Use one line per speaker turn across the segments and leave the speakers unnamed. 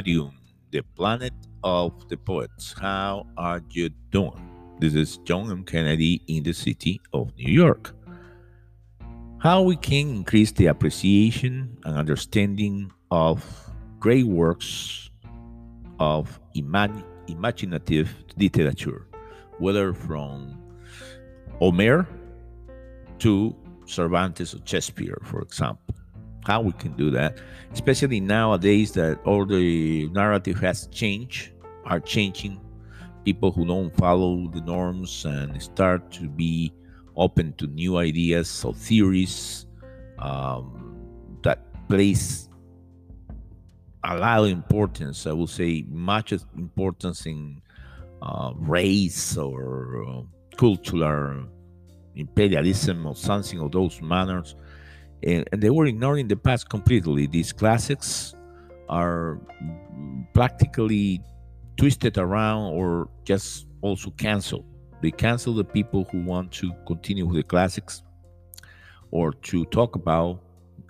Planetarium, the planet of the poets. How are you doing? This is John M. Kennedy in the city of New York. How we can increase the appreciation and understanding of great works of imag- imaginative literature, whether from Homer to Cervantes or Shakespeare, for example how we can do that, especially nowadays that all the narrative has changed, are changing. People who don't follow the norms and start to be open to new ideas or theories um, that place a lot of importance, I would say, much importance in uh, race or uh, cultural imperialism or something of those manners and, and they were ignoring the past completely. These classics are practically twisted around or just also canceled. They cancel the people who want to continue with the classics or to talk about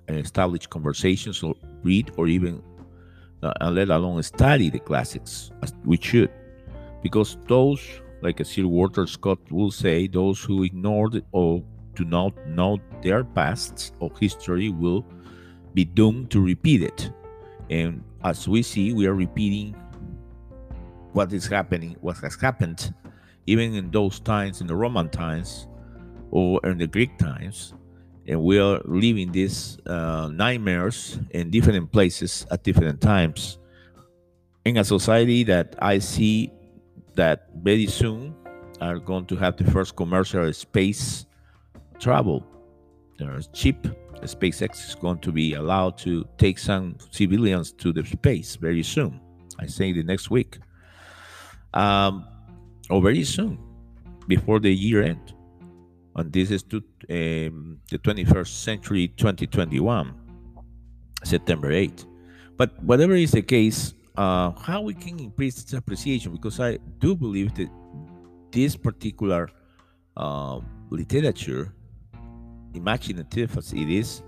and establish conversations or read or even uh, and let alone study the classics as we should because those like a sir walter scott will say those who ignored or do not know their past or history will be doomed to repeat it. And as we see, we are repeating what is happening, what has happened, even in those times, in the Roman times or in the Greek times. And we are living these uh, nightmares in different places at different times. In a society that I see that very soon are going to have the first commercial space travel. There's cheap. SpaceX is going to be allowed to take some civilians to the space very soon. I say the next week, um, or very soon, before the year end. And this is to um, the 21st century, 2021, September 8th. But whatever is the case, uh, how we can increase its appreciation? Because I do believe that this particular uh, literature imaginative as it is,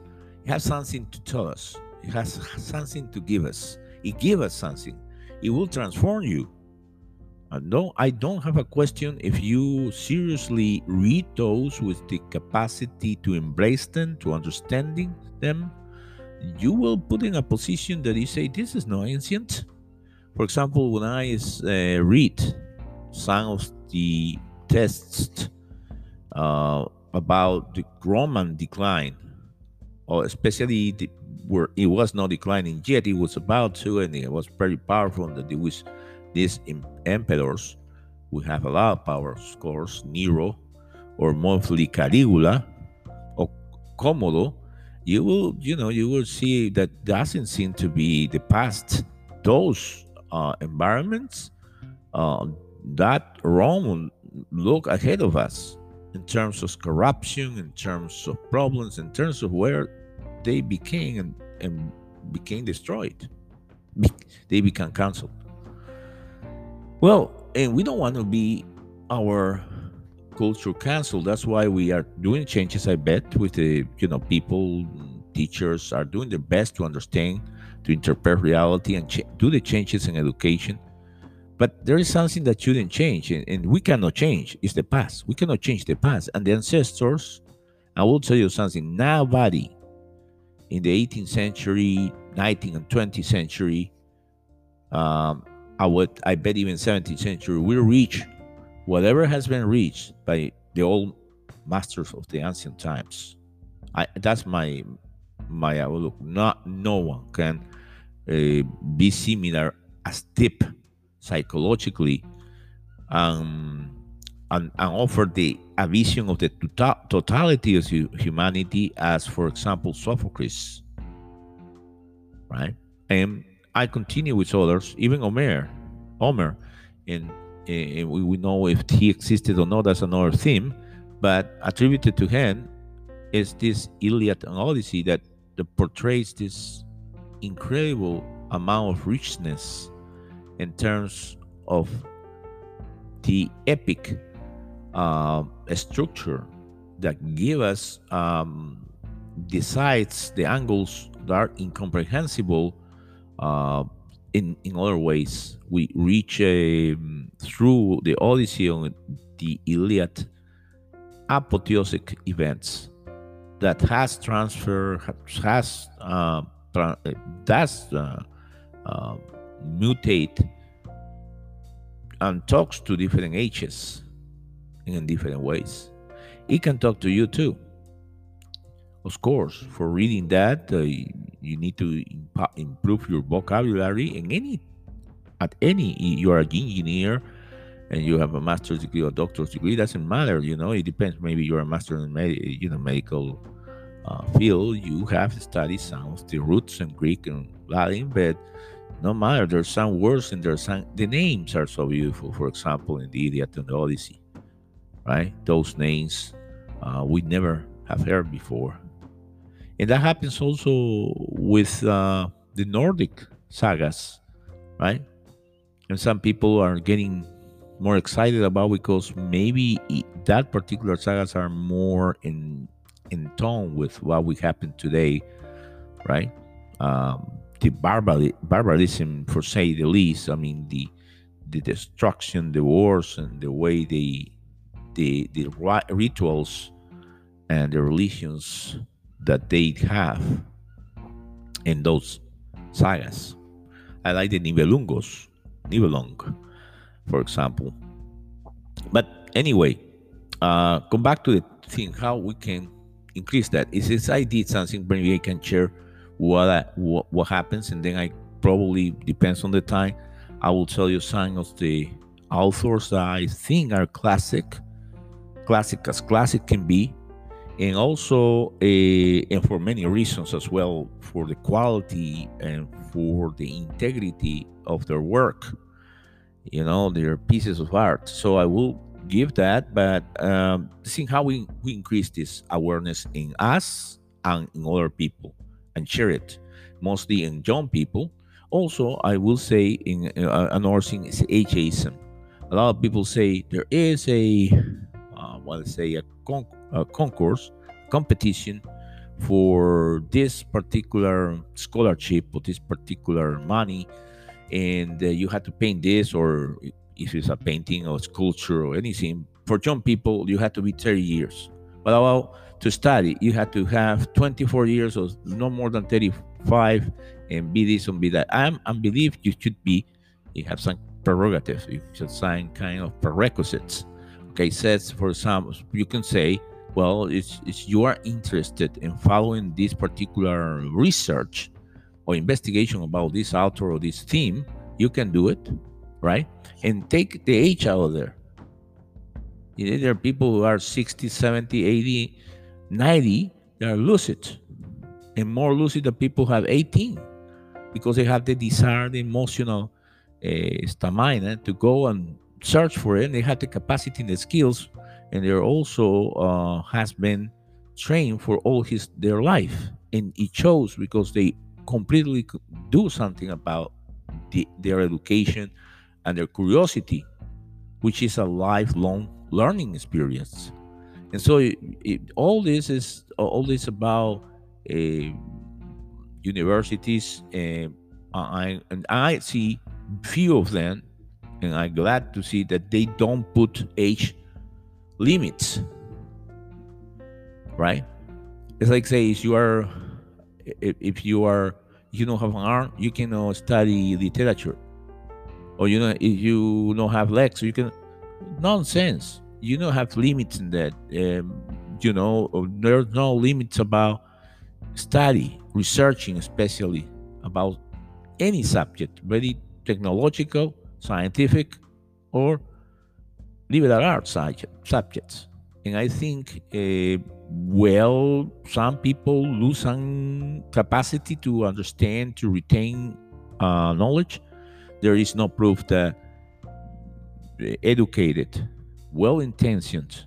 it has something to tell us. It has something to give us. It gives us something. It will transform you. And no, I don't have a question if you seriously read those with the capacity to embrace them, to understanding them, you will put in a position that you say, this is not ancient. For example, when I uh, read some of the texts uh, about the Roman decline, or especially the, where it was not declining yet, it was about to, and it was very powerful. That there was these emperors we have a lot of power, of course, Nero, or mostly Caligula, or Commodus. You will, you know, you will see that doesn't seem to be the past. Those uh, environments, uh, that Rome look ahead of us in terms of corruption, in terms of problems, in terms of where they became and, and became destroyed. Be, they become canceled. Well, and we don't want to be our culture canceled. That's why we are doing changes, I bet, with the you know people, teachers are doing their best to understand, to interpret reality and ch- do the changes in education but there is something that shouldn't change, and, and we cannot change. It's the past. We cannot change the past. And the ancestors, I will tell you something. Nobody in the 18th century, 19th and 20th century, um, I would, I bet even 17th century, will reach whatever has been reached by the old masters of the ancient times. I, that's my my outlook. Not no one can uh, be similar as deep psychologically um, and, and offer the a vision of the tota-, totality of humanity as for example sophocles right? And i continue with others even homer homer and, and we, we know if he existed or not that's another theme but attributed to him is this iliad and odyssey that, that portrays this incredible amount of richness in terms of the epic uh, structure that give us um, the sides, the angles that are incomprehensible uh, in in other ways. We reach a, through the Odyssey and the Iliad apotheosic events that has transfer has uh, does uh, uh, mutate and talks to different ages in different ways. It can talk to you too. Of course, for reading that, uh, you need to imp- improve your vocabulary in any at any you are an engineer and you have a master's degree or doctor's degree doesn't matter you know it depends maybe you're a master in med- you know medical uh, field you have studied some the roots in greek and latin but no matter there's some words and there's some the names are so beautiful for example in the iliad and the odyssey right those names uh, we never have heard before and that happens also with uh, the Nordic sagas, right? And some people are getting more excited about because maybe that particular sagas are more in in tone with what we happen today, right? Um, the barbar- barbarism, for say the least. I mean the the destruction, the wars, and the way they the the rituals and the religions that they have in those sagas. I like the Nibelungos, Nibelung, for example. But anyway, uh, come back to the thing how we can increase that. Is this I did something, maybe I can share what, I, what what happens, and then I probably depends on the time. I will tell you some of the authors that I think are classic, classic as classic can be, and also uh, and for many reasons as well for the quality and for the integrity of their work you know their pieces of art so i will give that but um, seeing how we, we increase this awareness in us and in other people and share it mostly in young people. Also i will say in uh, another thing is ageism a lot of people say there is a uh, what I say a con- uh, concourse competition for this particular scholarship or this particular money and uh, you had to paint this or if it's a painting or sculpture or anything. For young people you had to be 30 years. But about to study you had to have 24 years or no more than 35 and be this and be that. I'm i believe you should be you have some prerogatives you should sign kind of prerequisites. Okay says for example you can say well it's, it's you are interested in following this particular research or investigation about this author or this theme you can do it right? And take the age out of there. You know, there are people who are 60 70 80 90 they are lucid and more lucid than people have 18 because they have the desire the emotional uh, stamina to go and search for it. And they have the capacity and the skills and they're also uh, has been trained for all his their life. And he chose because they completely do something about the, their education and their curiosity which is a lifelong learning experience and so it, it, all this is all this about uh, universities and I, and I see few of them and I'm glad to see that they don't put age limits, right? It's like say if you are if, if you are you don't have an arm, you can uh, study literature, or you know if you don't have legs, you can nonsense. You don't have limits in that. Um, you know, there's no limits about study, researching, especially about any subject, very technological, scientific, or liberal arts subjects. And I think, uh, well, some people lose some capacity to understand, to retain uh, knowledge. There is no proof that educated, well-intentioned,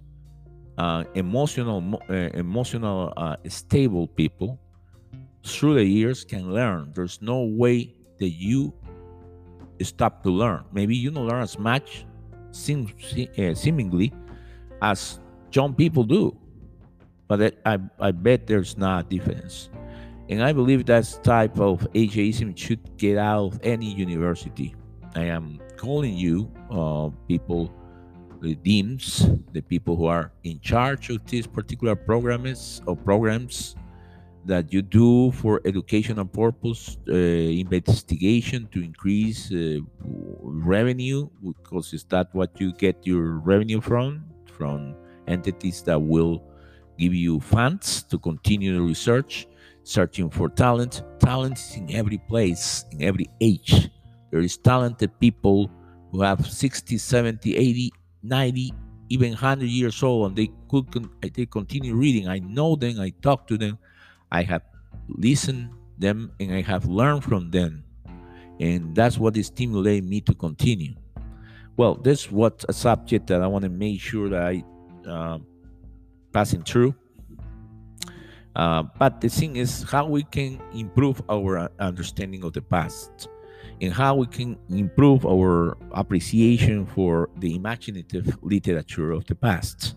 uh, emotional, uh, emotional, uh, stable people through the years can learn. There's no way that you stop to learn. Maybe you don't learn as much seem, uh, seemingly as young people do. But I, I bet there's not a difference. And I believe that type of ageism should get out of any university. I am calling you, uh, people, deans, the people who are in charge of these particular programs or programs that you do for educational purpose, uh, investigation to increase uh, revenue, because is that what you get your revenue from? From entities that will give you funds to continue the research, searching for talent. Talent is in every place, in every age. There is talented people who have 60, 70, 80, 90, even 100 years old, and they could con- they continue reading. I know them, I talk to them, I have listened them, and I have learned from them, and that's what stimulated me to continue. Well, this what a subject that I want to make sure that I uh, passing through. Uh, but the thing is how we can improve our understanding of the past and how we can improve our appreciation for the imaginative literature of the past,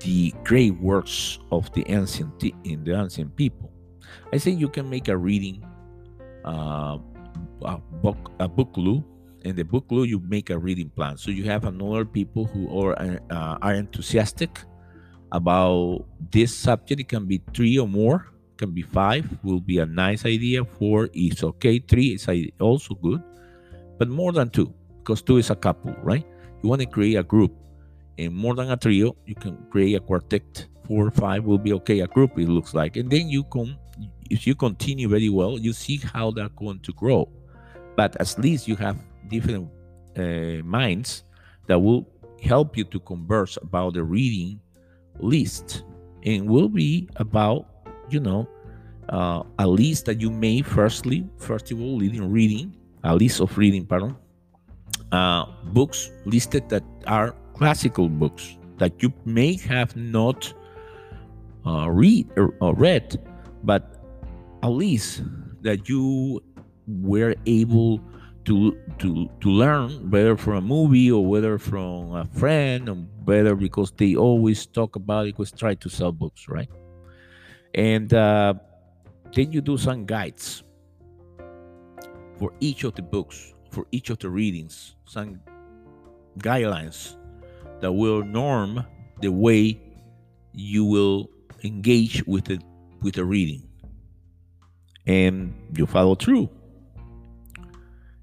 the great works of the ancient in the ancient people. I think you can make a reading, uh, a book, a book clue. In the book clue, you make a reading plan. So you have another people who are uh, are enthusiastic about this subject. It can be three or more can be five will be a nice idea. Four is okay. Three is also good but more than two because two is a couple right? You want to create a group and more than a trio you can create a quartet. Four or five will be okay a group it looks like. And then you can if you continue very well you see how that's going to grow. But at least you have different uh, minds that will help you to converse about the reading list. And will be about you know, uh, a list that you made firstly, first of all, leading reading, a list of reading, pardon, uh, books listed that are classical books that you may have not uh, read or, or read, but at least that you were able to to to learn whether from a movie or whether from a friend or whether because they always talk about it was try to sell books right and uh, then you do some guides for each of the books, for each of the readings, some guidelines that will norm the way you will engage with the with the reading. And you follow through.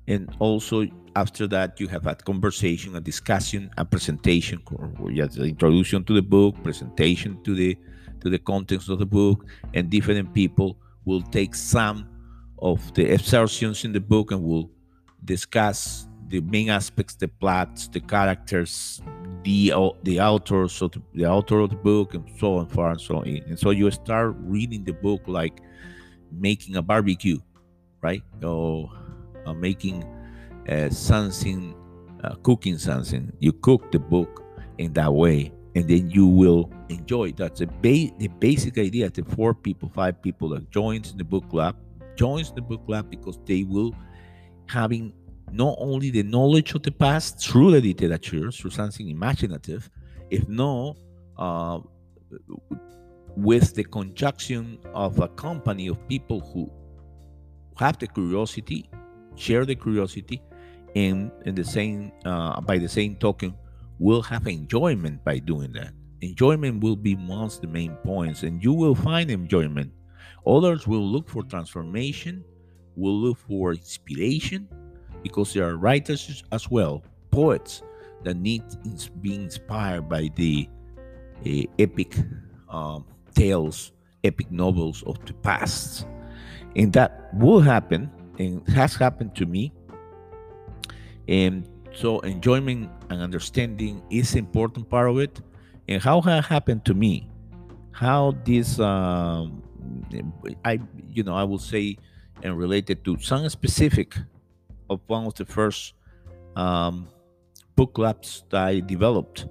And also after that you have a conversation a discussion a presentation or just introduction to the book presentation to the to the contents of the book, and different people will take some of the exertions in the book and will discuss the main aspects, the plots, the characters, the the authors of the, the author of the book, and so on, far and so on. And so you start reading the book like making a barbecue, right? Or uh, making uh, something, uh, cooking something. You cook the book in that way and then you will enjoy. That's a ba- the basic idea. The four people, five people that joins the book club joins the book club because they will having not only the knowledge of the past through the literature, through something imaginative, if no, uh, with the conjunction of a company of people who have the curiosity, share the curiosity, and in the same uh, by the same token will have enjoyment by doing that. Enjoyment will be of the main points, and you will find enjoyment. Others will look for transformation, will look for inspiration, because there are writers as well, poets that need to be inspired by the uh, epic um, tales, epic novels of the past. And that will happen, and has happened to me. And so enjoyment and understanding is important part of it. And how it happened to me, how this um, I you know I will say and related to some specific of one of the first um, book clubs that I developed.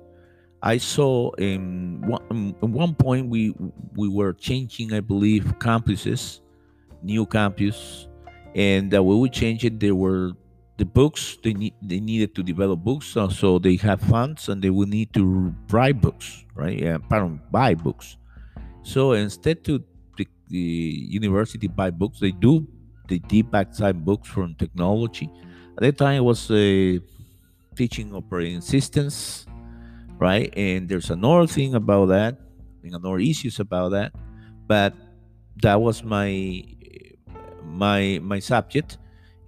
I saw in one, in one point we we were changing, I believe, campuses, new campus, and uh, we would change it. There were the books they need they needed to develop books so, so they have funds and they will need to write books right yeah pardon buy books so instead to the university buy books. They do. Did buy some books from technology. At that time, I was uh, teaching operating systems, right? And there's another thing about that, another issues about that, but that was my my my subject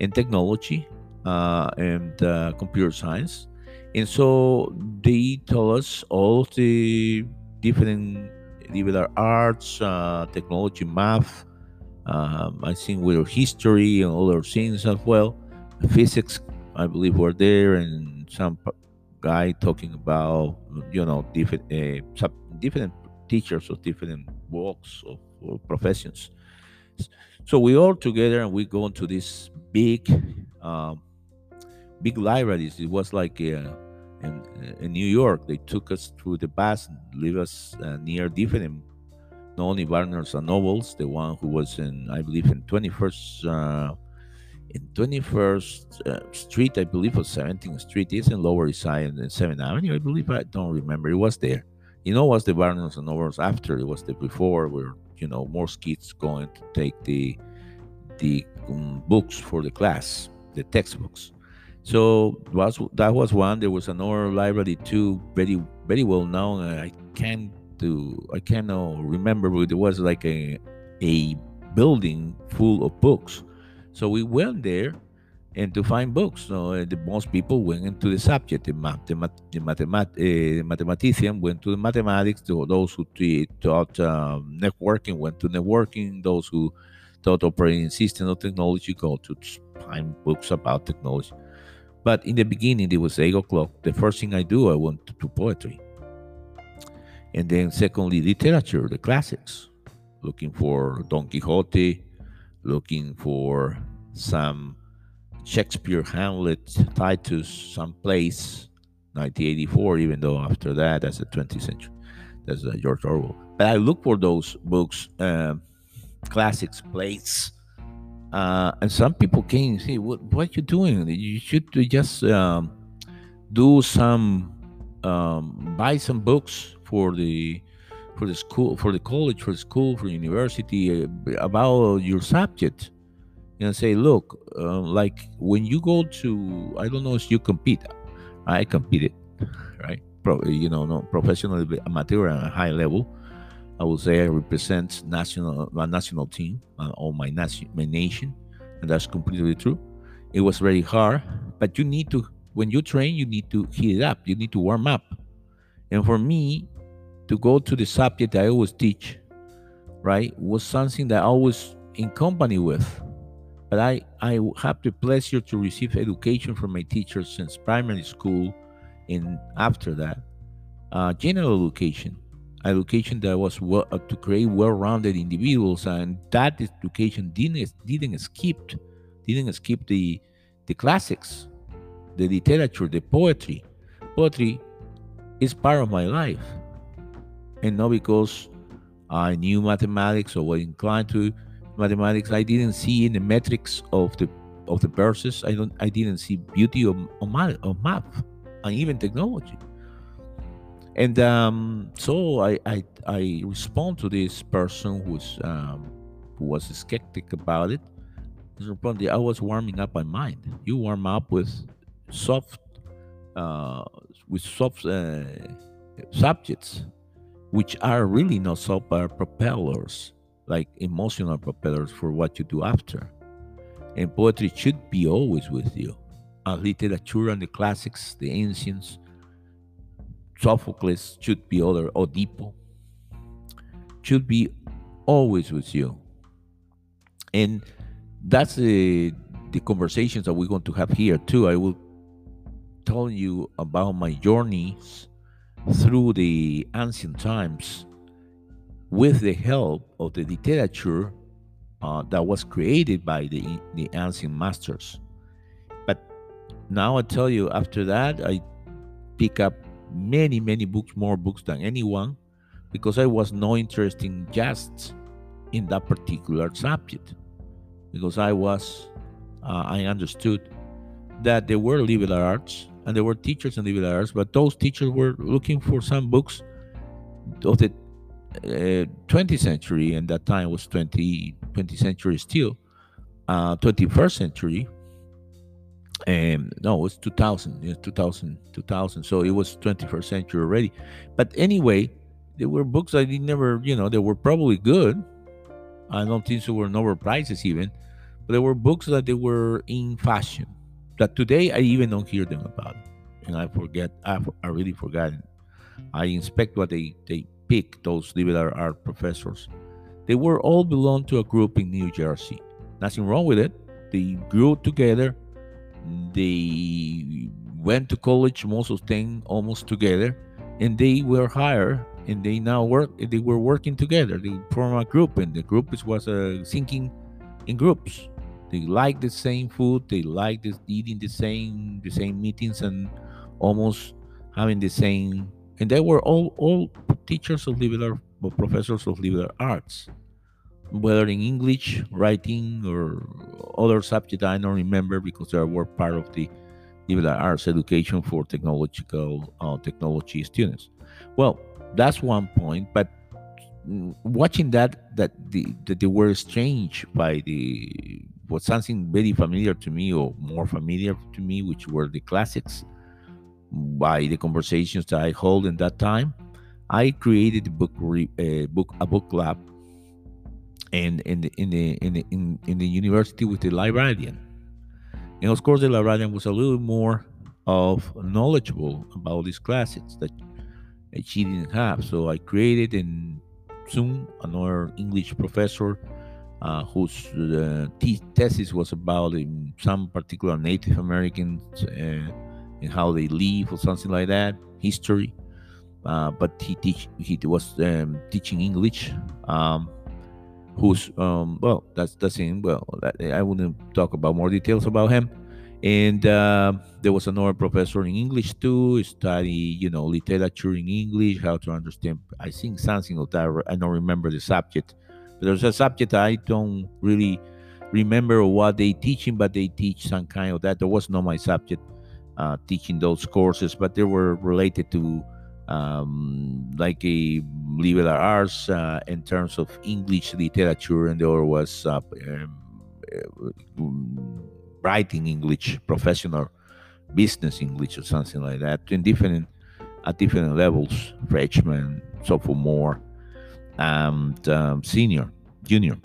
in technology uh, and uh, computer science and so they tell us all the different liberal arts, uh, technology, math. Um, I think with history and other things as well. Physics, I believe, were there, and some guy talking about you know different uh, different teachers of different walks of, of, professions. So we all together and we go into this big, um, big libraries. It was like a in, in New York. They took us through the bus and leave us uh, near different, not only Barnes and Nobles, the one who was in, I believe, in 21st, uh, in 21st uh, Street, I believe, or 17th Street. It's in Lower East Side and 7th Avenue, I believe. I don't remember. It was there. You know, it was the Barnes and Nobles after. It was the before, where you know more kids going to take the the um, books for the class, the textbooks. So was that was one. There was another library too, very very well known. I can't do I cannot remember, but it was like a a building full of books. So we went there and to find books. So uh, the most people went into the subject. The, math, the, math, the mathemat, uh, mathematician went to the mathematics. Those who taught um, networking went to networking. Those who taught operating system or technology go to find books about technology. But in the beginning, it was eight o'clock. The first thing I do, I went to, poetry. And then, secondly, literature, the classics, looking for Don Quixote, looking for some Shakespeare, Hamlet, Titus, some place, 1984, even though after that, that's the 20th century. That's George Orwell. But I look for those books, uh, classics, plays, uh, and some people came and say, "What what you doing? You should just um, do some um, buy some books for the for the school, for the college, for the school, for university uh, about your subject." And say, "Look, uh, like when you go to, I don't know if you compete. I competed, right? Pro, you know, no professional, amateur, and high le." I would say I represent national my national team uh, or my nation, my nation, and that's completely true. It was very hard, but you need to when you train, you need to heat it up. You need to warm up. And for me, to go to the subject I always teach, right, was something that I was in company with. But I, I have the pleasure to receive education from my teachers since primary school and after that, uh, general education education that was well, uh, to create well-rounded individuals, and that education didn't didn't skip didn't skip the the classics, the literature, the poetry. Poetry is part of my life, and not because I knew mathematics or was inclined to mathematics. I didn't see in the metrics of the of the verses. I don't. I didn't see beauty of, of, math, of math and even technology and um, so I, I, I respond to this person who's um, who was skeptic about it. I was warming up my mind. You warm up with soft uh, with soft uh, subjects, which are really not soft, but propellers, like emotional propellers for what you do after. And poetry should be always with you. Uh, literature and the classics, the ancients, Sophocles should be other Oedipo should be always with you. And that's the the conversations that we're going to have here too. I will tell you about my journeys through the ancient times with the help of the literature uh, that was created by the, the ancient masters. But now I tell you, after that, I pick up many, many books, more books than anyone, because I was no interested in just in that particular subject. Because I was, uh, I understood that there were liberal arts and there were teachers in liberal arts, but those teachers were looking for some books of the uh, 20th century, and that time was 20, 20th century still, uh, 21st century. And no, it was 2000, yeah, 2000, 2000. So it was 21st century already. But anyway, there were books I did never, you know, they were probably good. I don't think they were Nobel prizes even, but there were books that they were in fashion. That today I even don't hear them about, and I forget. I, I really forgotten. I inspect what they they pick those liberal art professors. They were all belong to a group in New Jersey. Nothing wrong with it. They grew together. They went to college, most of them almost together, and they were hired and they now work they were working together. They form a group and the group was uh, thinking in groups. They like the same food they like this eating the same the same meetings and almost having the same and they were all all teachers of liberal professors of liberal arts whether in english writing or other subject i don't remember because they were part of the liberal arts education for technological uh, technology students. Well that's one point but watching that that the that they were exchanged by the was something very familiar to me or more familiar to me which were the classics by the conversations that i hold in that time. I created a book a book a book club and in the in the in the in, in the university with the librarian and of course the librarian was a little more of knowledgeable about these classics that she didn't have. So I created and soon another English professor uh, whose uh, thesis was about um, some particular Native Americans uh, and how they live or something like that, history. Uh, but he teach he was um, teaching English. Um, who's um, well, that's that's him. Well, I wouldn't talk about more details about him and uh, there was another professor in english too study you know literature in english how to understand i think something of that i don't remember the subject but there's a subject i don't really remember what they teaching but they teach some kind of that there was not my subject uh, teaching those courses but they were related to um, like a liberal arts uh, in terms of english literature and there was uh, um, uh, writing English, professional business English, or something like that, in different at different levels, freshman, sophomore, and um, senior, junior,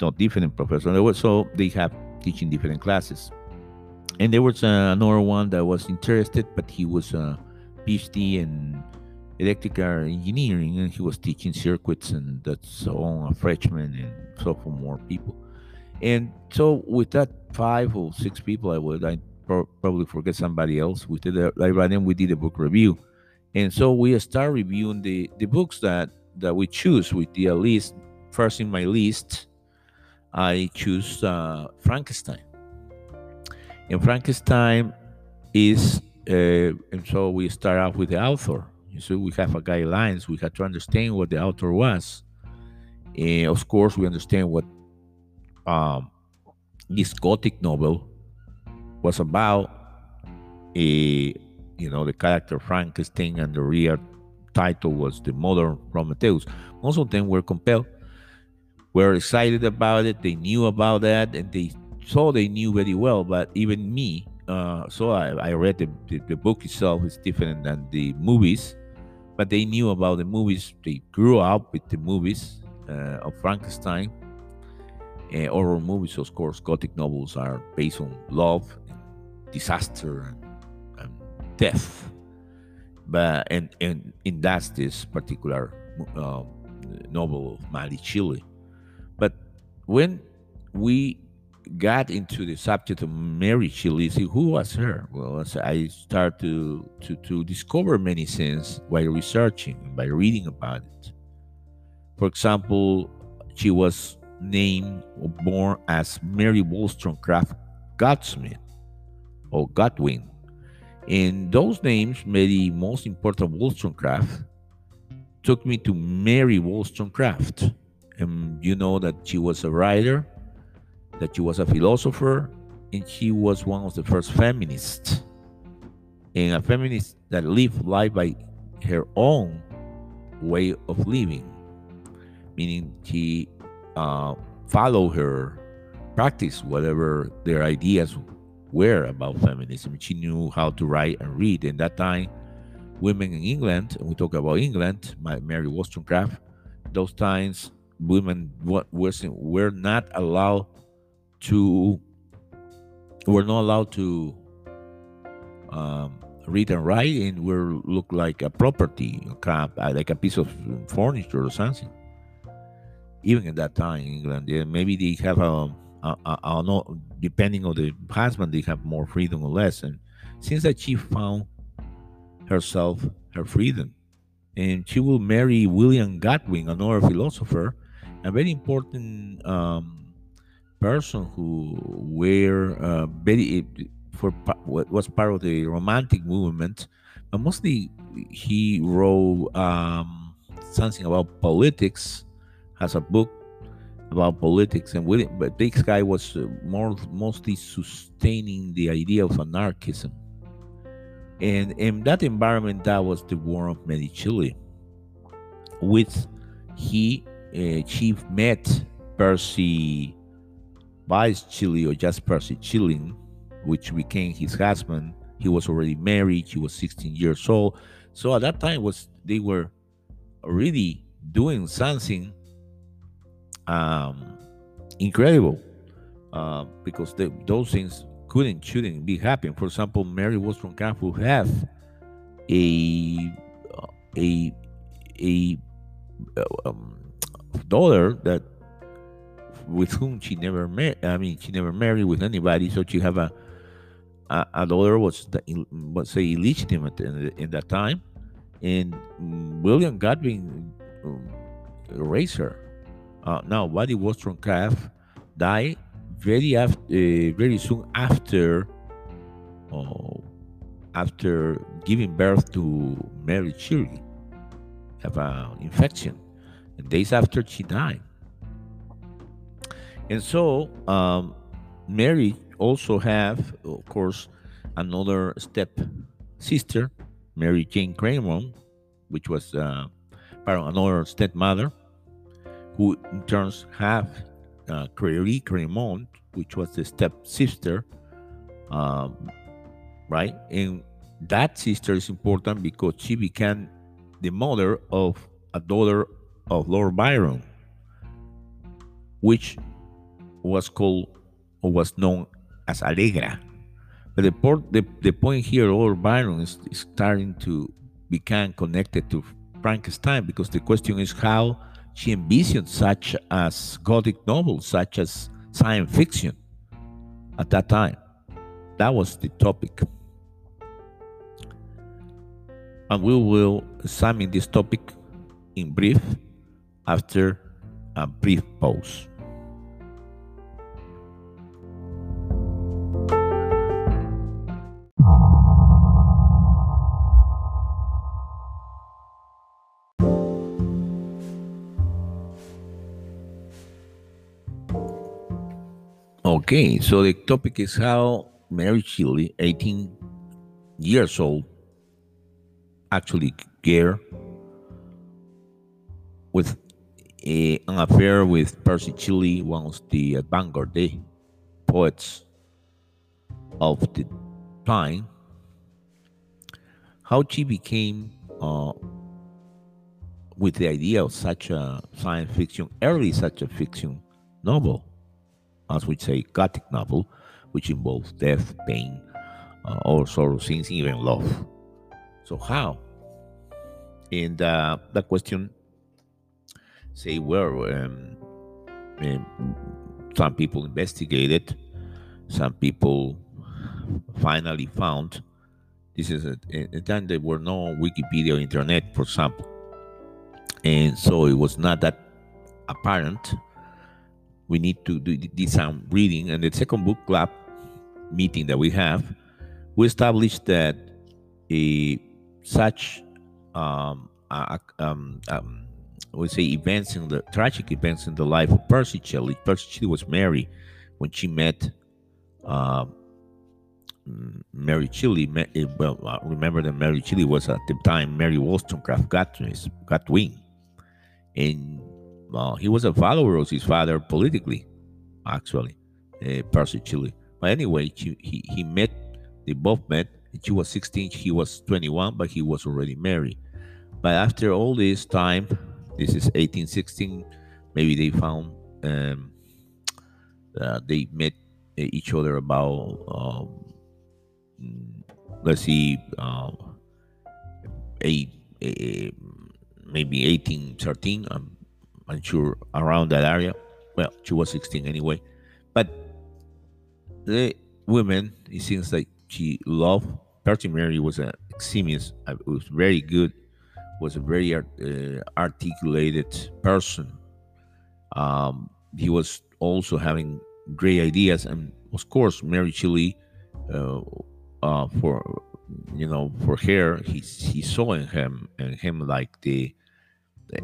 not different professors. So they have teaching different classes. And there was uh, another one that was interested, but he was a PhD in electrical engineering, and he was teaching circuits, and that's all a freshman and sophomore people. And so with that five or six people, I would I pro- probably forget somebody else. We did a, like right then we did a book review, and so we start reviewing the the books that that we choose with the list. First in my list, I choose uh, Frankenstein, and Frankenstein is uh, and so we start off with the author. So we have a guidelines. We have to understand what the author was, and of course we understand what um, this gothic novel was about a you know the character Frankenstein and the real title was the modern Prometheus. Most of them were compelled, were excited about it. They knew about that, and they saw they knew very well. But even me, uh, so I, I read the, the, the book itself is different than the movies, but they knew about the movies. They grew up with the movies uh, of Frankenstein uh, horror movies, of course, gothic novels are based on love, and disaster, and, and, death. But and and in that's this particular uh, novel of Mary Shelley. But when we got into the subject of Mary Shelley, who was her? Well, I started to, to, to discover many things by researching, and by reading about it. For example, she was named or born as Mary Wollstonecraft Godsmith or Godwin. And those names, maybe most important Wollstonecraft, took me to Mary Wollstonecraft. And you know that she was a writer, that she was a philosopher, and she was one of the first feminists. And a feminist that lived life by her own way of living meaning she uh, follow her practice whatever their ideas were about feminism. She knew how to write and read. In that time, women in England, and we talk about England, my Mary Wollstonecraft, those times women wasn't were not allowed to were not allowed to um, read and write and were look like a property, crap, like a piece of furniture or something. Even in that time in England, yeah, maybe they have a, a, a, a know, depending on the husband, they have more freedom or less. And since that she found herself her freedom, and she will marry William Godwin, another philosopher, a very important um, person who were uh, very for was part of the romantic movement, but mostly he wrote um, something about politics, has a book about politics, and William, but this guy was uh, more mostly sustaining the idea of anarchism. And in that environment, that was the War of Medici, with he uh, chief met Percy Bysshe Shelley or just Percy Shelley which became his husband. He was already married. He was 16 years old. So at that time was they were really doing something um, incredible uh, because they, those things couldn't shouldn't be happening. For example, Mary Wollstonecraft would have a a a um, daughter that with whom she never met. I mean, she never married with anybody, so she have a a, a daughter was the, was say illegitimate in, in that time, and William Godwin um, raised her. Uh, now, Buddy Wollstonecraft died very after, uh, very soon after, uh, after giving birth to Mary Shelley, have an infection, days after she died. And so, um, Mary also have, of course, another step sister, Mary Jane Cranborne, which was uh, another stepmother, who in turn have uh, Clary Cranborne, which was the step sister, um, right? And that sister is important because she became the mother of a daughter of Lord Byron, which was called or was known as Allegra. But the, port, the, the point here, Lord Byron is, is starting to become connected to Frankenstein because the question is how she envisioned such as Gothic novels, such as science fiction at that time. That was the topic. And we will examine this topic in brief after a brief pause. Okay, so the topic is how Mary Shelley, 18 years old, actually get with a, an affair with Percy Shelley, one of the avant-garde poets of the time, how she became uh, with the idea of such a science fiction, early such a fiction novel as we say, Gothic novel, which involves death, pain, uh, all sorts of things, even love. So how? And uh, that question say, well, um, um, some people investigated, some people finally found. This is a, a time there were no Wikipedia internet, for example, and so it was not that apparent we need to do, some reading. And the second book club meeting that we have, we established that a such um, um, um, we say events in the tragic events in the life of Percy Shelley. Percy Shelley was married when she met uh, Mary Shelley. Eh, well, uh, remember that Mary Shelley was at the time Mary Wollstonecraft Godwin, and well, he was a follower of his father politically, actually, uh, Percy Shelley. But anyway, he, he, he met, they both met. She was 16, he was 21, but he was already married. But after all this time, this is 1816, maybe they found um, uh, they met each other about, um, let's see, uh, eight, eight, maybe 1813. I'm unsure around that area. Well, she was 16 anyway. But the women, it seems like she loved. Percy Mary was an eximious, uh, was very good, was a very uh, articulated person. Um, he was also having great ideas, and of course, Mary Shelley, uh, uh, for you know, for her, he he saw in him and him like the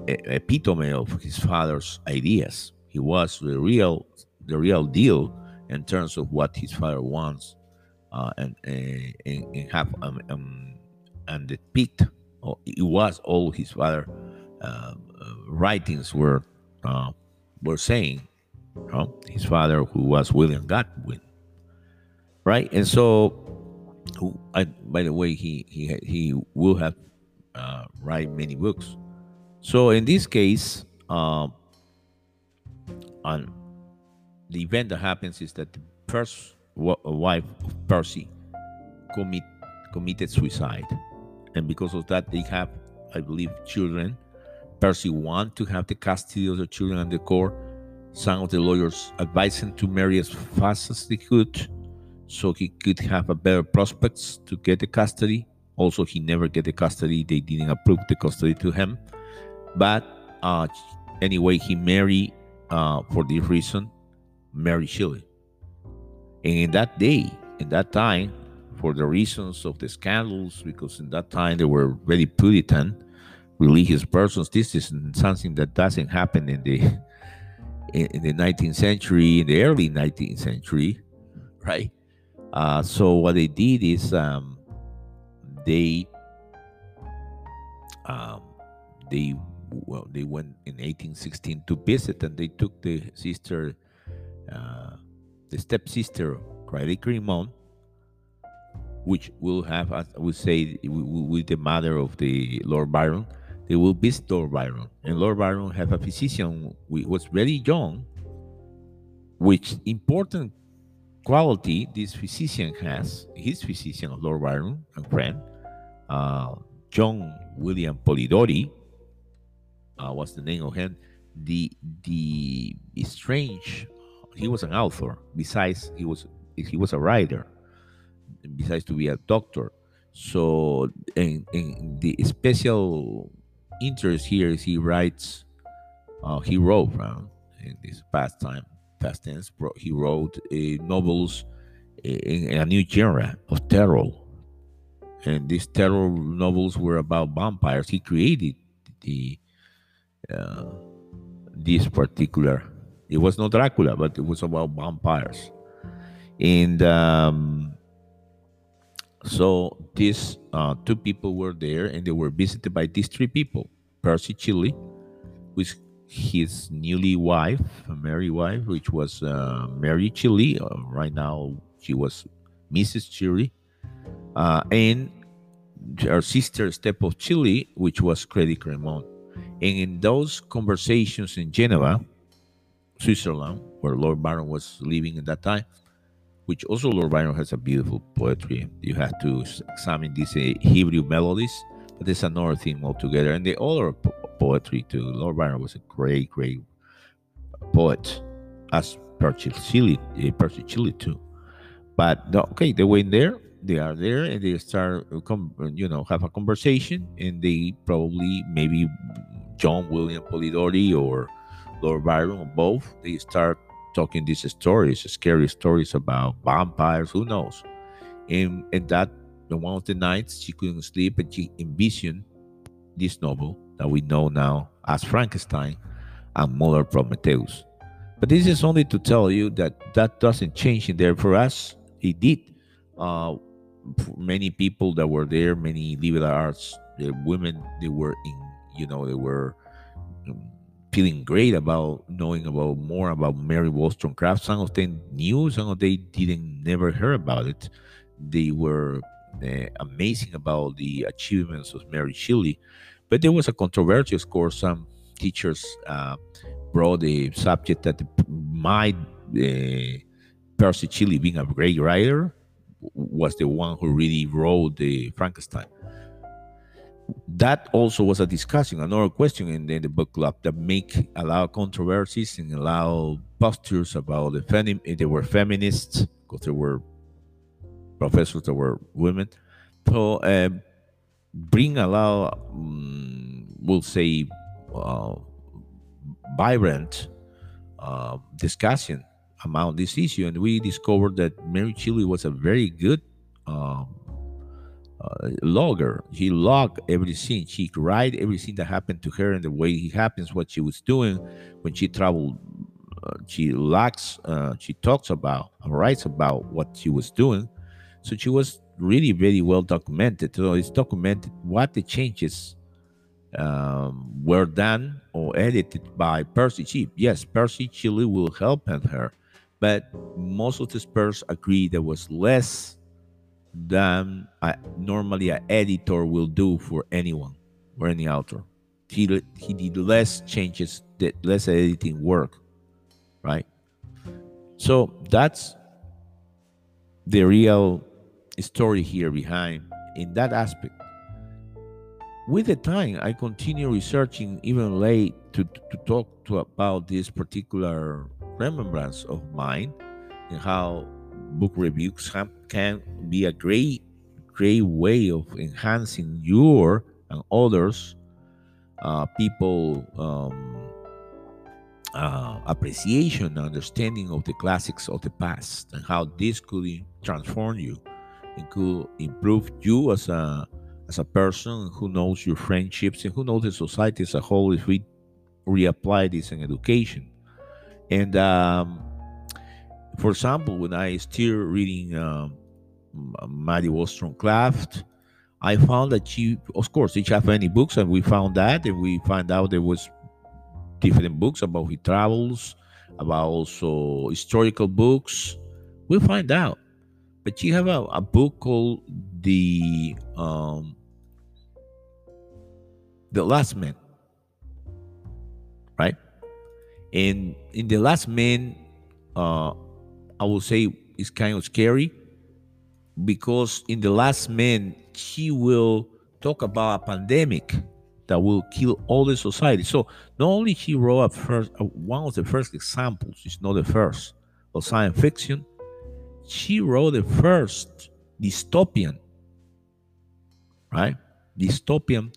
epitome of his father's ideas. He was the real the real deal in terms of what his father wants, uh, and, and, and have um, um, and the pit. Oh, it was all his father uh, writings were uh, were saying. You know? His father, who was William Godwin, right? And so who I, by the way he he he will have uh, write many books so in this case um, on the event that happens is that the first wife of percy commit committed suicide and because of that they have i believe children percy want to have the custody of the children and the court some of the lawyers advised him to marry as fast as they could so he could have a better prospects to get the custody. Also, he never get the custody. They didn't approve the custody to him. But uh, anyway, he married uh, for this reason, Mary Shelley. And in that day, in that time, for the reasons of the scandals, because in that time they were very Puritan, religious persons. This is something that doesn't happen in the in the 19th century, in the early 19th century, right? Uh, so what they did is um, they um, they well they went in 1816 to visit and they took the sister uh, the stepsister Credit Grimond which will have as I would say with the mother of the Lord Byron they will visit Lord Byron. And Lord Byron have a physician who was very young which important quality this physician has, his physician of Lord Byron and friend, uh, John William Polidori, uh, what's the name of him? The the strange. He was an author. Besides, he was he was a writer. Besides to be a doctor, so in, in the special interest here is he writes. Uh, he wrote uh, in this past time past tense, he wrote uh, novels in, in, a new genre of terror. And these terror novels were about vampires. He created the uh, this particular. It was not Dracula, but it was about vampires. And um, so these uh, two people were there, and they were visited by these three people: Percy Shelley, which his newly wife, Mary wife, which was uh, Mary Shelley. Uh, right now, she was Mrs. Shelley, uh, and her sister Step of which was Credit Grimond. And in those conversations in Geneva, Switzerland, where Lord Byron was living at that time, which also Lord Byron has a beautiful poetry. You have to examine these uh, Hebrew melodies, but there's another theme altogether. And the other poetry too. Lord Byron was a great, great poet, as Percy Shelley, uh, Percy Shelley too. But okay, they went there. They are there, and they start, uh, you know, have a conversation, and they probably maybe John William Polidori or Lord Byron or both. They start talking these stories, scary stories about vampires. Who knows? And and that one of the nights she couldn't sleep, and she envisioned this novel that we know now as Frankenstein and Modern Prometheus. But this is only to tell you that that doesn't change in there. For us, it did. Uh, many people that were there, many liberal arts, the women, they were in, you know, they were um, feeling great about knowing about more about Mary Wollstonecraft. Some of them knew, some of them didn't never heard about it. They were uh, amazing about the achievements of Mary Shelley, but there was a controversy. Of course, some teachers uh, brought the subject that might uh, Percy Shelley, being a great writer, was the one who really wrote the Frankenstein that also was a discussion, another question in the, in the book club that make a lot of controversies and allow postures about the femi- they were feminists because there were professors that were women. So uh, bring a lot, um, we'll say, uh, vibrant uh, discussion about this issue, and we discovered that Mary Shelley was a very good um, uh, logger. He logged everything. She write everything that happened to her and the way it happens, what she was doing when she traveled. Uh, she logs, uh, she talks about, writes about what she was doing. So she was really very well documented. So it's documented what the changes um, were done or edited by Percy Shelley. Yes, Percy Shelley will help her, but most of the experts agree there was less than I, normally an editor will do for anyone or any author. He, he did less changes, did less editing work, right? So that's the real story here behind in that aspect. With the time, I continue researching even late to, to talk to about this particular remembrance of mine and how book reviews can be a great, great way of enhancing your and others uh, people um, uh, appreciation and understanding of the classics of the past and how this could transform you. And could improve you as a as a person who knows your friendships and who knows the society as a whole if we reapply this in education. And um, for example, when I still reading um, Mary Wollstonecraft, I found that she, of course, didn't have any books, and we found that, and we found out there was different books about his travels, about also historical books. We find out, but she have a, a book called the um, the Last Man, right? And in the Last Man, uh, I will say it's kind of scary because in the last man she will talk about a pandemic that will kill all the society. So not only she wrote a first uh, one of the first examples, it's not the first of science fiction. She wrote the first dystopian, right? Dystopian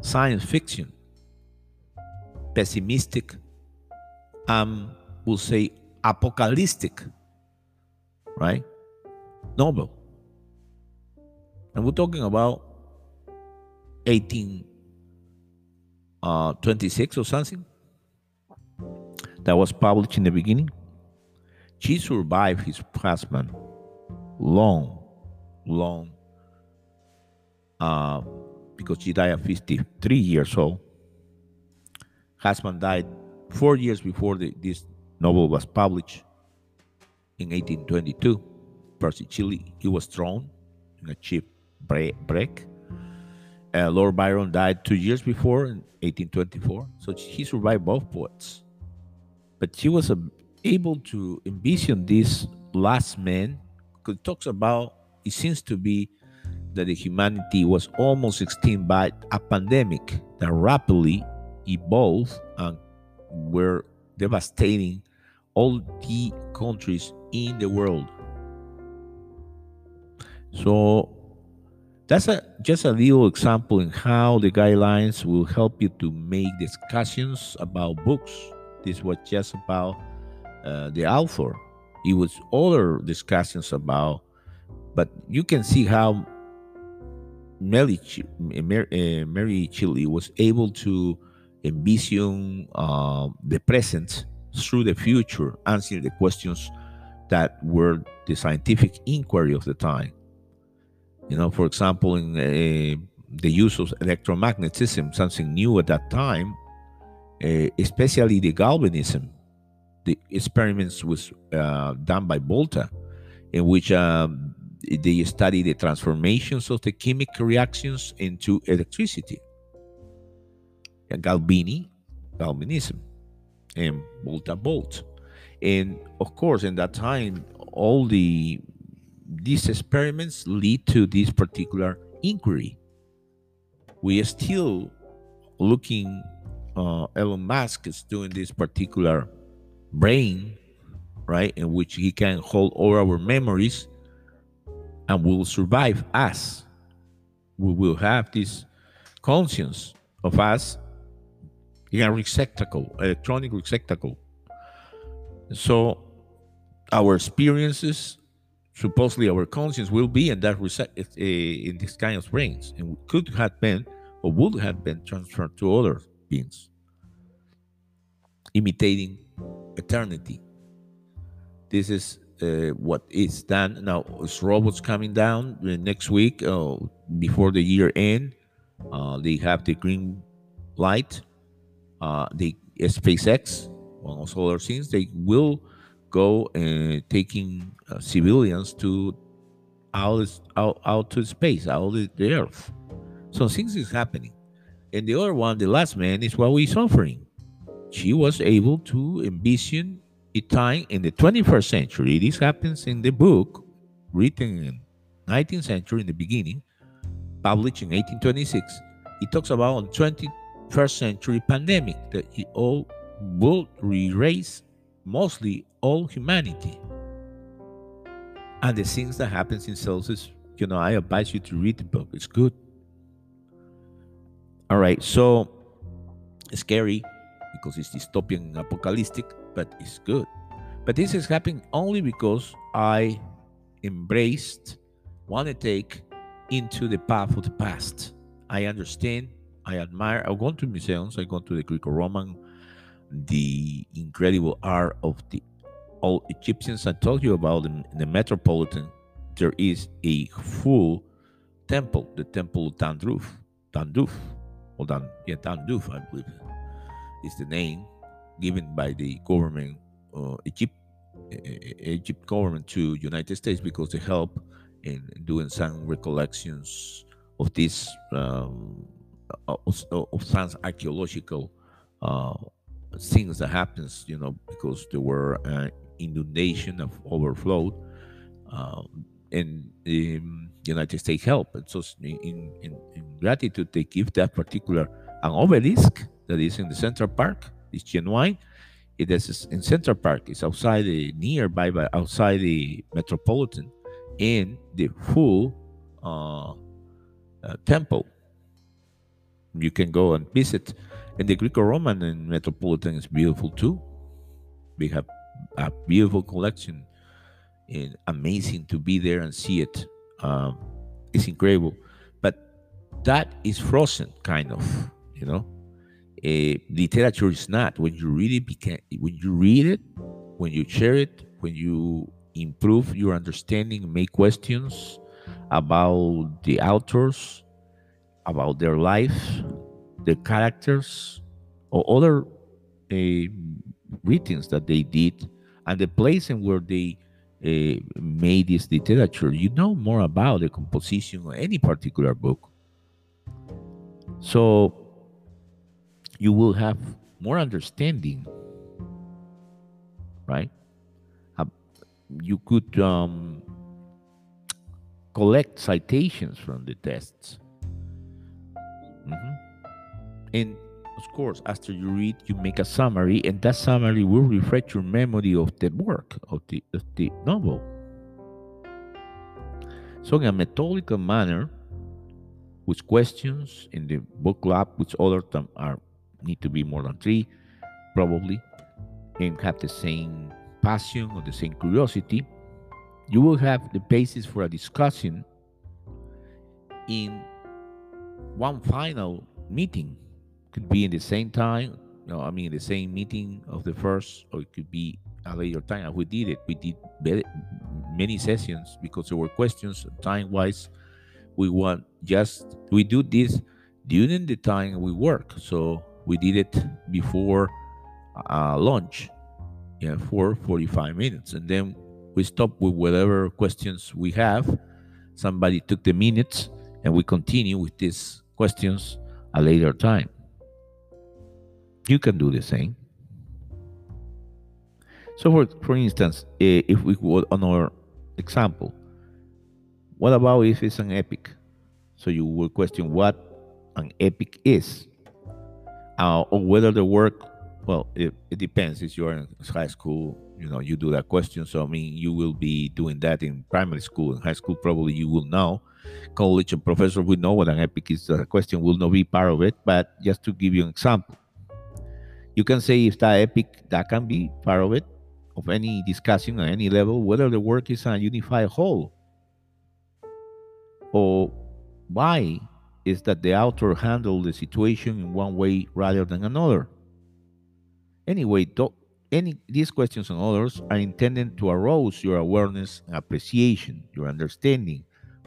science fiction, pessimistic, um, we'll say apocalyptic, right? Novel. And we're talking about 1826 uh, or something that was published in the beginning. She survived his husband long, long, uh, because she died at 53 years old. Husband died four years before the, this novel was published in 1822. Percy he was thrown in a cheap break. Uh, Lord Byron died two years before in 1824, so he survived both poets. But she was uh, able to envision this last man, because it talks about, it seems to be that the humanity was almost extinct by a pandemic that rapidly evolved and were devastating all the countries in the world. So that's a just a little example in how the guidelines will help you to make discussions about books. This was just about uh, the author. It was other discussions about, but you can see how Mary, Mary, Mary Shelley was able to envision uh, the present through the future, answering the questions that were the scientific inquiry of the time. You know, for example, in uh, the use of electromagnetism, something new at that time, uh, especially the galvanism. The experiments was uh, done by Volta, in which um, they study the transformations of the chemical reactions into electricity. Galvani, galvanism, and Volta volt. And of course, in that time, all the these experiments lead to this particular inquiry. We are still looking. Uh, Elon Musk is doing this particular brain, right, in which he can hold all our memories and will survive us. We will have this conscience of us in a receptacle, electronic receptacle. So our experiences, supposedly our conscience, will be in that in this kind of brains, and could have been or would have been transferred to other beings, imitating eternity. This is uh, what is done now. Is robots coming down uh, next week uh, before the year end? Uh, they have the green light. Uh, the SpaceX, amongst other things, they will go uh, taking civilians to out, out out to space, out of the Earth. So things is happening. And the other one, the last man, is what we're suffering. She was able to envision a time in the 21st century. This happens in the book written in 19th century in the beginning, published in 1826. It talks about on 21st century pandemic that it all will erase mostly all humanity. And the things that happens in Celsius, you know, I advise you to read the book. It's good. All right, so it's scary because it's dystopian and apocalyptic, but it's good. But this is happening only because I embraced, want to take into the path of the past. I understand, I admire. I go to museums, I go to the Greco-Roman, the incredible art of the old Egyptians. I told you about in the Metropolitan. There is a full temple, the Temple of Tandruf, Tanduf, or Dan, yeah, Tanduf, I believe, is the name given by the government, uh, Egypt, Egypt government to United States because they help in doing some recollections of this um, of, of some archaeological uh, things that happens, you know, because there were uh, inundation of overflow, uh, and the um, United States help. And so, in, in, in, gratitude, they give that particular an obelisk that is in the Central Park. It's genuine. It is in Central Park. It's outside the nearby, by outside the metropolitan, in the full uh, uh, temple. You can go and visit. And the Greco-Roman and Metropolitan is beautiful too. We have a beautiful collection, and amazing to be there and see it. Um, it's incredible, but that is frozen, kind of. You know, uh, literature is not. When you read it, when you read it, when you share it, when you improve your understanding, make questions about the authors, about their life, their characters, or other uh, readings that they did, and the place in where they uh, made this literature, you know more about the composition of any particular book. So you will have more understanding, right? Uh, you could um, collect citations from the tests. Mm-hmm. And of course, after you read, you make a summary, and that summary will reflect your memory of the work of the, of the novel. So, in a methodical manner, with questions in the book club, which other time are need to be more than three, probably, and have the same passion or the same curiosity, you will have the basis for a discussion in one final meeting could be in the same time no i mean the same meeting of the first or it could be a later time and we did it we did many sessions because there were questions time wise we want just we do this during the time we work so we did it before uh, lunch, yeah, for 45 minutes. And then we stop with whatever questions we have. Somebody took the minutes, and we continue with these questions a later time. You can do the same. So, for, for instance, if we go on our example, what about if it's an epic? So you will question what an epic is, uh, or whether the work. Well, it, it depends. If you're in high school, you know you do that question. So I mean, you will be doing that in primary school. In high school, probably you will know. College and professor will know what an epic is. The question will not be part of it, but just to give you an example, you can say if that epic that can be part of it of any discussion at any level, whether the work is a unified whole or why is that the author handled the situation in one way rather than another. Anyway, any these questions and others are intended to arouse your awareness and appreciation, your understanding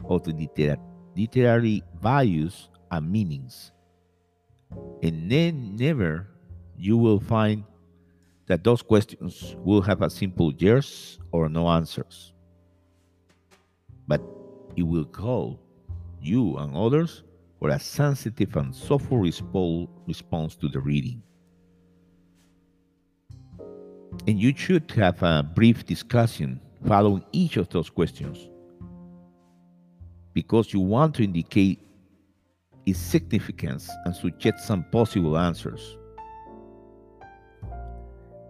of the liter literary values and meanings. And then never you will find that those questions will have a simple yes or no answers. But it will call you and others for a sensitive and thoughtful response to the reading. And you should have a brief discussion following each of those questions because you want to indicate its significance and suggest some possible answers.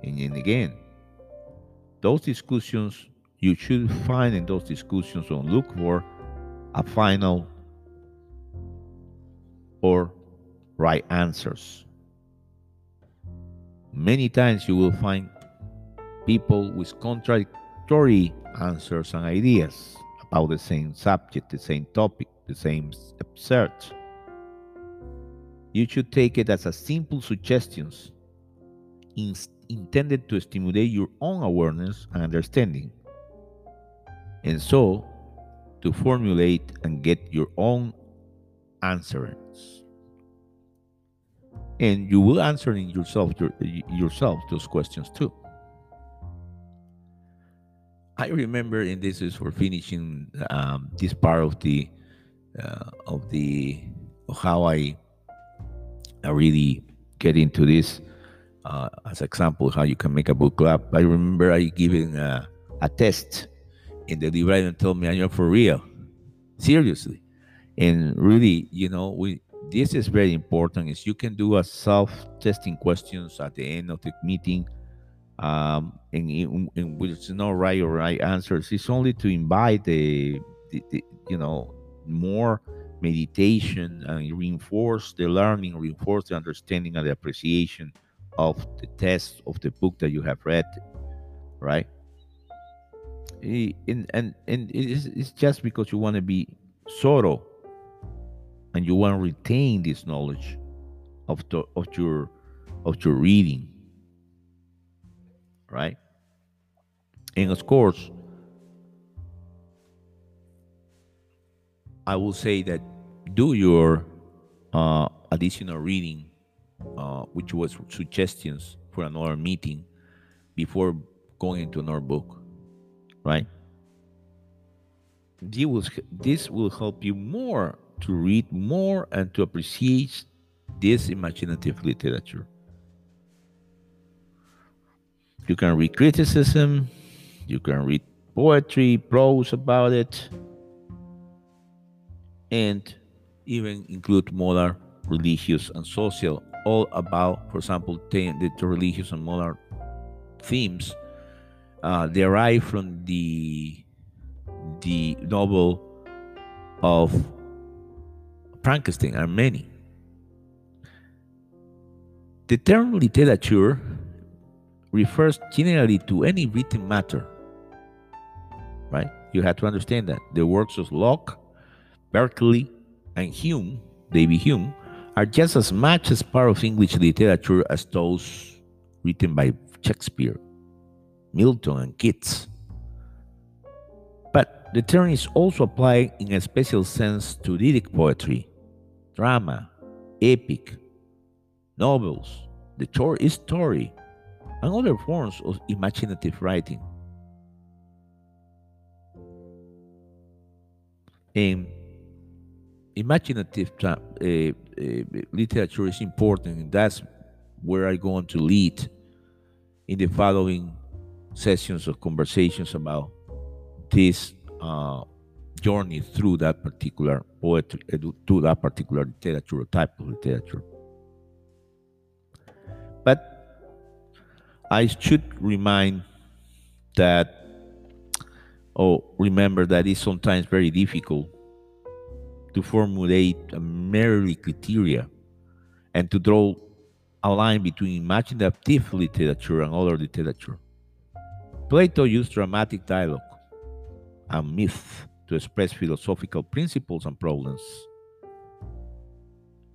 And then again, those discussions, you should find in those discussions or look for a final or right answers. Many times you will find people with contradictory answers and ideas about the same subject, the same topic, the same search. You should take it as a simple suggestions intended to stimulate your own awareness and understanding. And so, to formulate and get your own answers. And you will answer in yourself your, yourself those questions too. I remember, and this is for finishing um, this part of the uh, of the how I, I really get into this uh, as example how you can make a book club. I remember I giving a, a test in the library and told me, "Are for real? Seriously?" And really, you know, we this is very important. Is you can do a self-testing questions at the end of the meeting, um, and in, in which no right or right answers. It's only to invite the, the, the you know more meditation and reinforce the learning, reinforce the understanding and the appreciation of the text of the book that you have read, right? And and and it's, it's just because you want to be thorough and you want to retain this knowledge of the of your of your reading, right? And of course, I will say that do your uh, additional reading uh, which was suggestions for another meeting before going into another book, right? This will, this will help you more to read more and to appreciate this imaginative literature. You can read criticism, you can read poetry, prose about it, and even include modern religious and social all about, for example, the, the religious and moral themes uh, derive from the the novel of Frankenstein and many. The term literature refers generally to any written matter. Right? You have to understand that the works of Locke, Berkeley, and Hume, David Hume, are just as much as part of English literature as those written by Shakespeare, Milton, and Keats. But the term is also applied in a special sense to lyric poetry, drama, epic, novels, the short story, and other forms of imaginative writing. And imaginative uh, literature is important, and that's where I'm going to lead in the following sessions of conversations about this uh, journey through that particular poetry, uh, to that particular literature type of literature. But I should remind that, or remember that it's sometimes very difficult to formulate a merely criteria and to draw a line between imaginative literature and other literature. Plato used dramatic dialogue and myth to express philosophical principles and problems.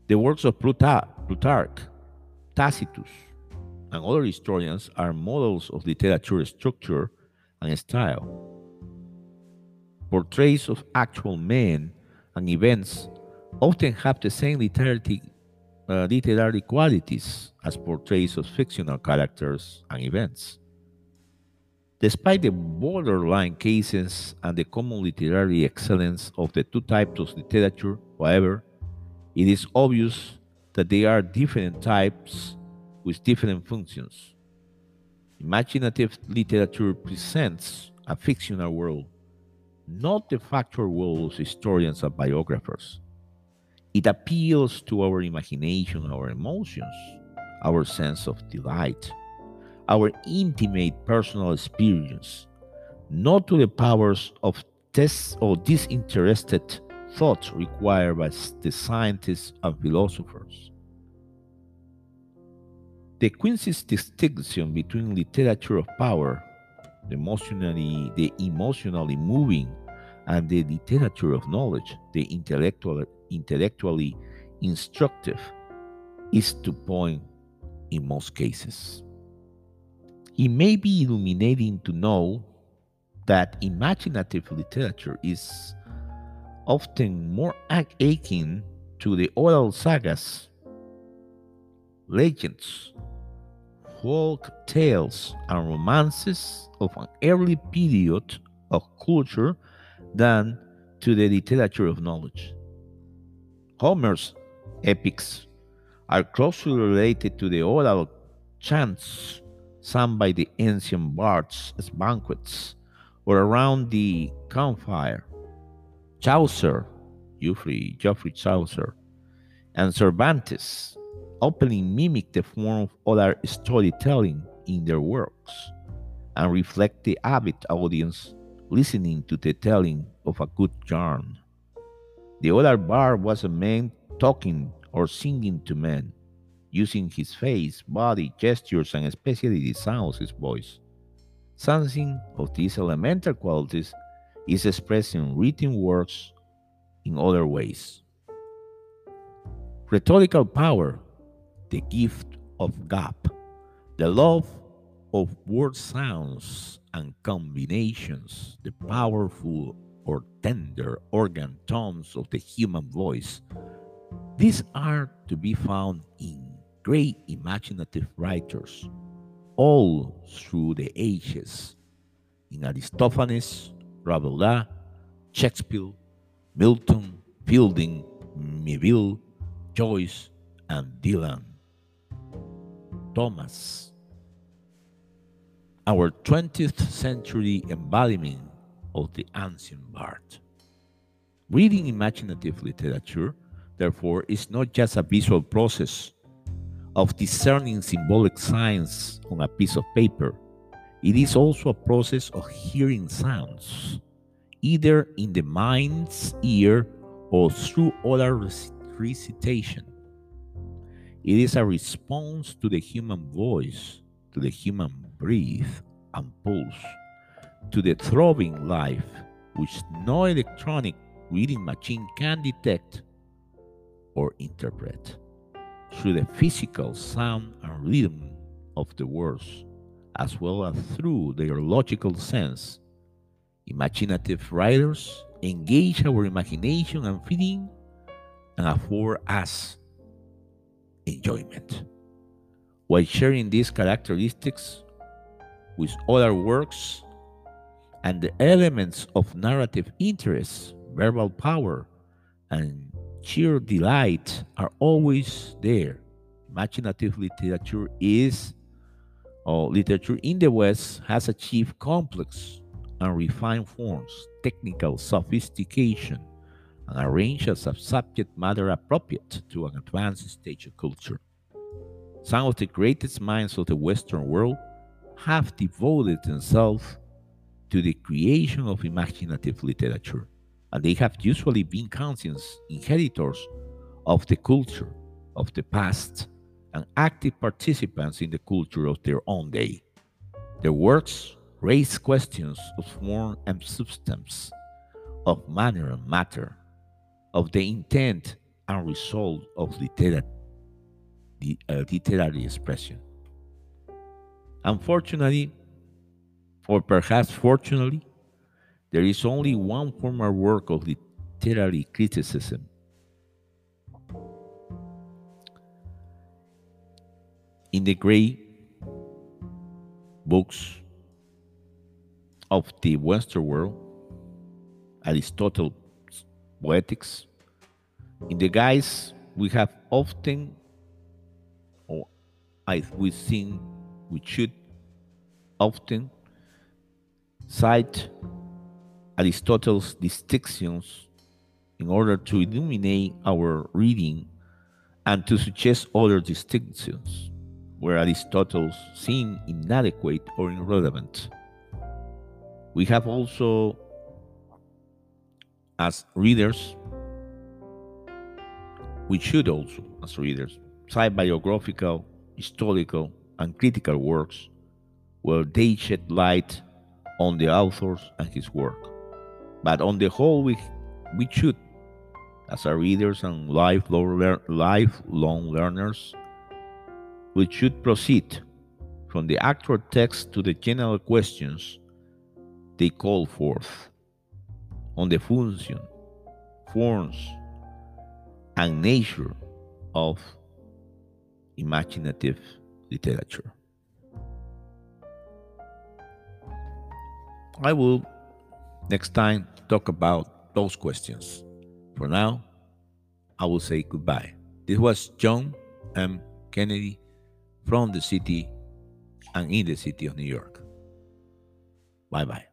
The works of Plutarch, Tacitus, and other historians are models of literature structure and style. Portraits of actual men and events often have the same literary, uh, literary qualities as portraits of fictional characters and events. Despite the borderline cases and the common literary excellence of the two types of literature, however, it is obvious that they are different types with different functions. Imaginative literature presents a fictional world, not the factual of historians and biographers. It appeals to our imagination, our emotions, our sense of delight our intimate personal experience, not to the powers of test or disinterested thought required by the scientists and philosophers. De Quincey's distinction between literature of power, the emotionally, the emotionally moving, and the literature of knowledge, the intellectual, intellectually instructive, is to point in most cases. It may be illuminating to know that imaginative literature is often more akin to the oral sagas, legends, folk tales, and romances of an early period of culture than to the literature of knowledge. Homer's epics are closely related to the oral chants sung by the ancient bards as banquets or around the campfire. Chaucer, Geoffrey, Geoffrey Chaucer, and Cervantes openly mimic the form of other storytelling in their works and reflect the avid audience listening to the telling of a good yarn. The other bard was a man talking or singing to men using his face, body, gestures, and especially the sounds of his voice. Something of these elemental qualities is expressed in written works in other ways. Rhetorical power, the gift of gap, the love of word sounds and combinations, the powerful or tender organ tones of the human voice. These are to be found in great imaginative writers all through the ages in Aristophanes, Rabelais, Shakespeare, Milton, Fielding, Melville, Joyce, and Dylan. Thomas. Our 20th century embodiment of the ancient bard. Reading imaginative literature, therefore, is not just a visual process of discerning symbolic signs on a piece of paper. It is also a process of hearing sounds, either in the mind's ear or through other recitation. It is a response to the human voice, to the human breath and pulse, to the throbbing life which no electronic reading machine can detect or interpret through the physical sound and rhythm of the words, as well as through their logical sense. Imaginative writers engage our imagination and feeling and afford us enjoyment. while sharing these characteristics with other works and the elements of narrative interest, verbal power, and sheer delight are always there. Imaginative literature is, or literature in the West has achieved complex and refined forms, technical sophistication, and a range of subject matter appropriate to an advanced stage of culture. Some of the greatest minds of the Western world have devoted themselves to the creation of imaginative literature, and they have usually been conscious inheritors of the culture of the past and active participants in the culture of their own day. Their works raise questions of form and substance, of manner and matter, of the intent and result of the uh, literary expression. Unfortunately, or perhaps fortunately, there is only one formal work of literary criticism. In the great books of the Western world, Aristotle's Poetics, in the guise we have often, or I we think we should often cite Aristotle's distinctions in order to illuminate our reading and to suggest other distinctions where Aristotle seem inadequate or irrelevant. We have also, as readers, we should also, as readers, cite biographical, historical, and critical works where they shed light on the authors and his work. But on the whole, we, we should, as our readers and lifelong, lifelong learners, we should proceed from the actual text to the general questions they call forth on the function, forms, and nature of imaginative literature. I will next time talk about those questions. For now, I will say goodbye. This was John M. Kennedy from the city and in the city of New York. Bye bye.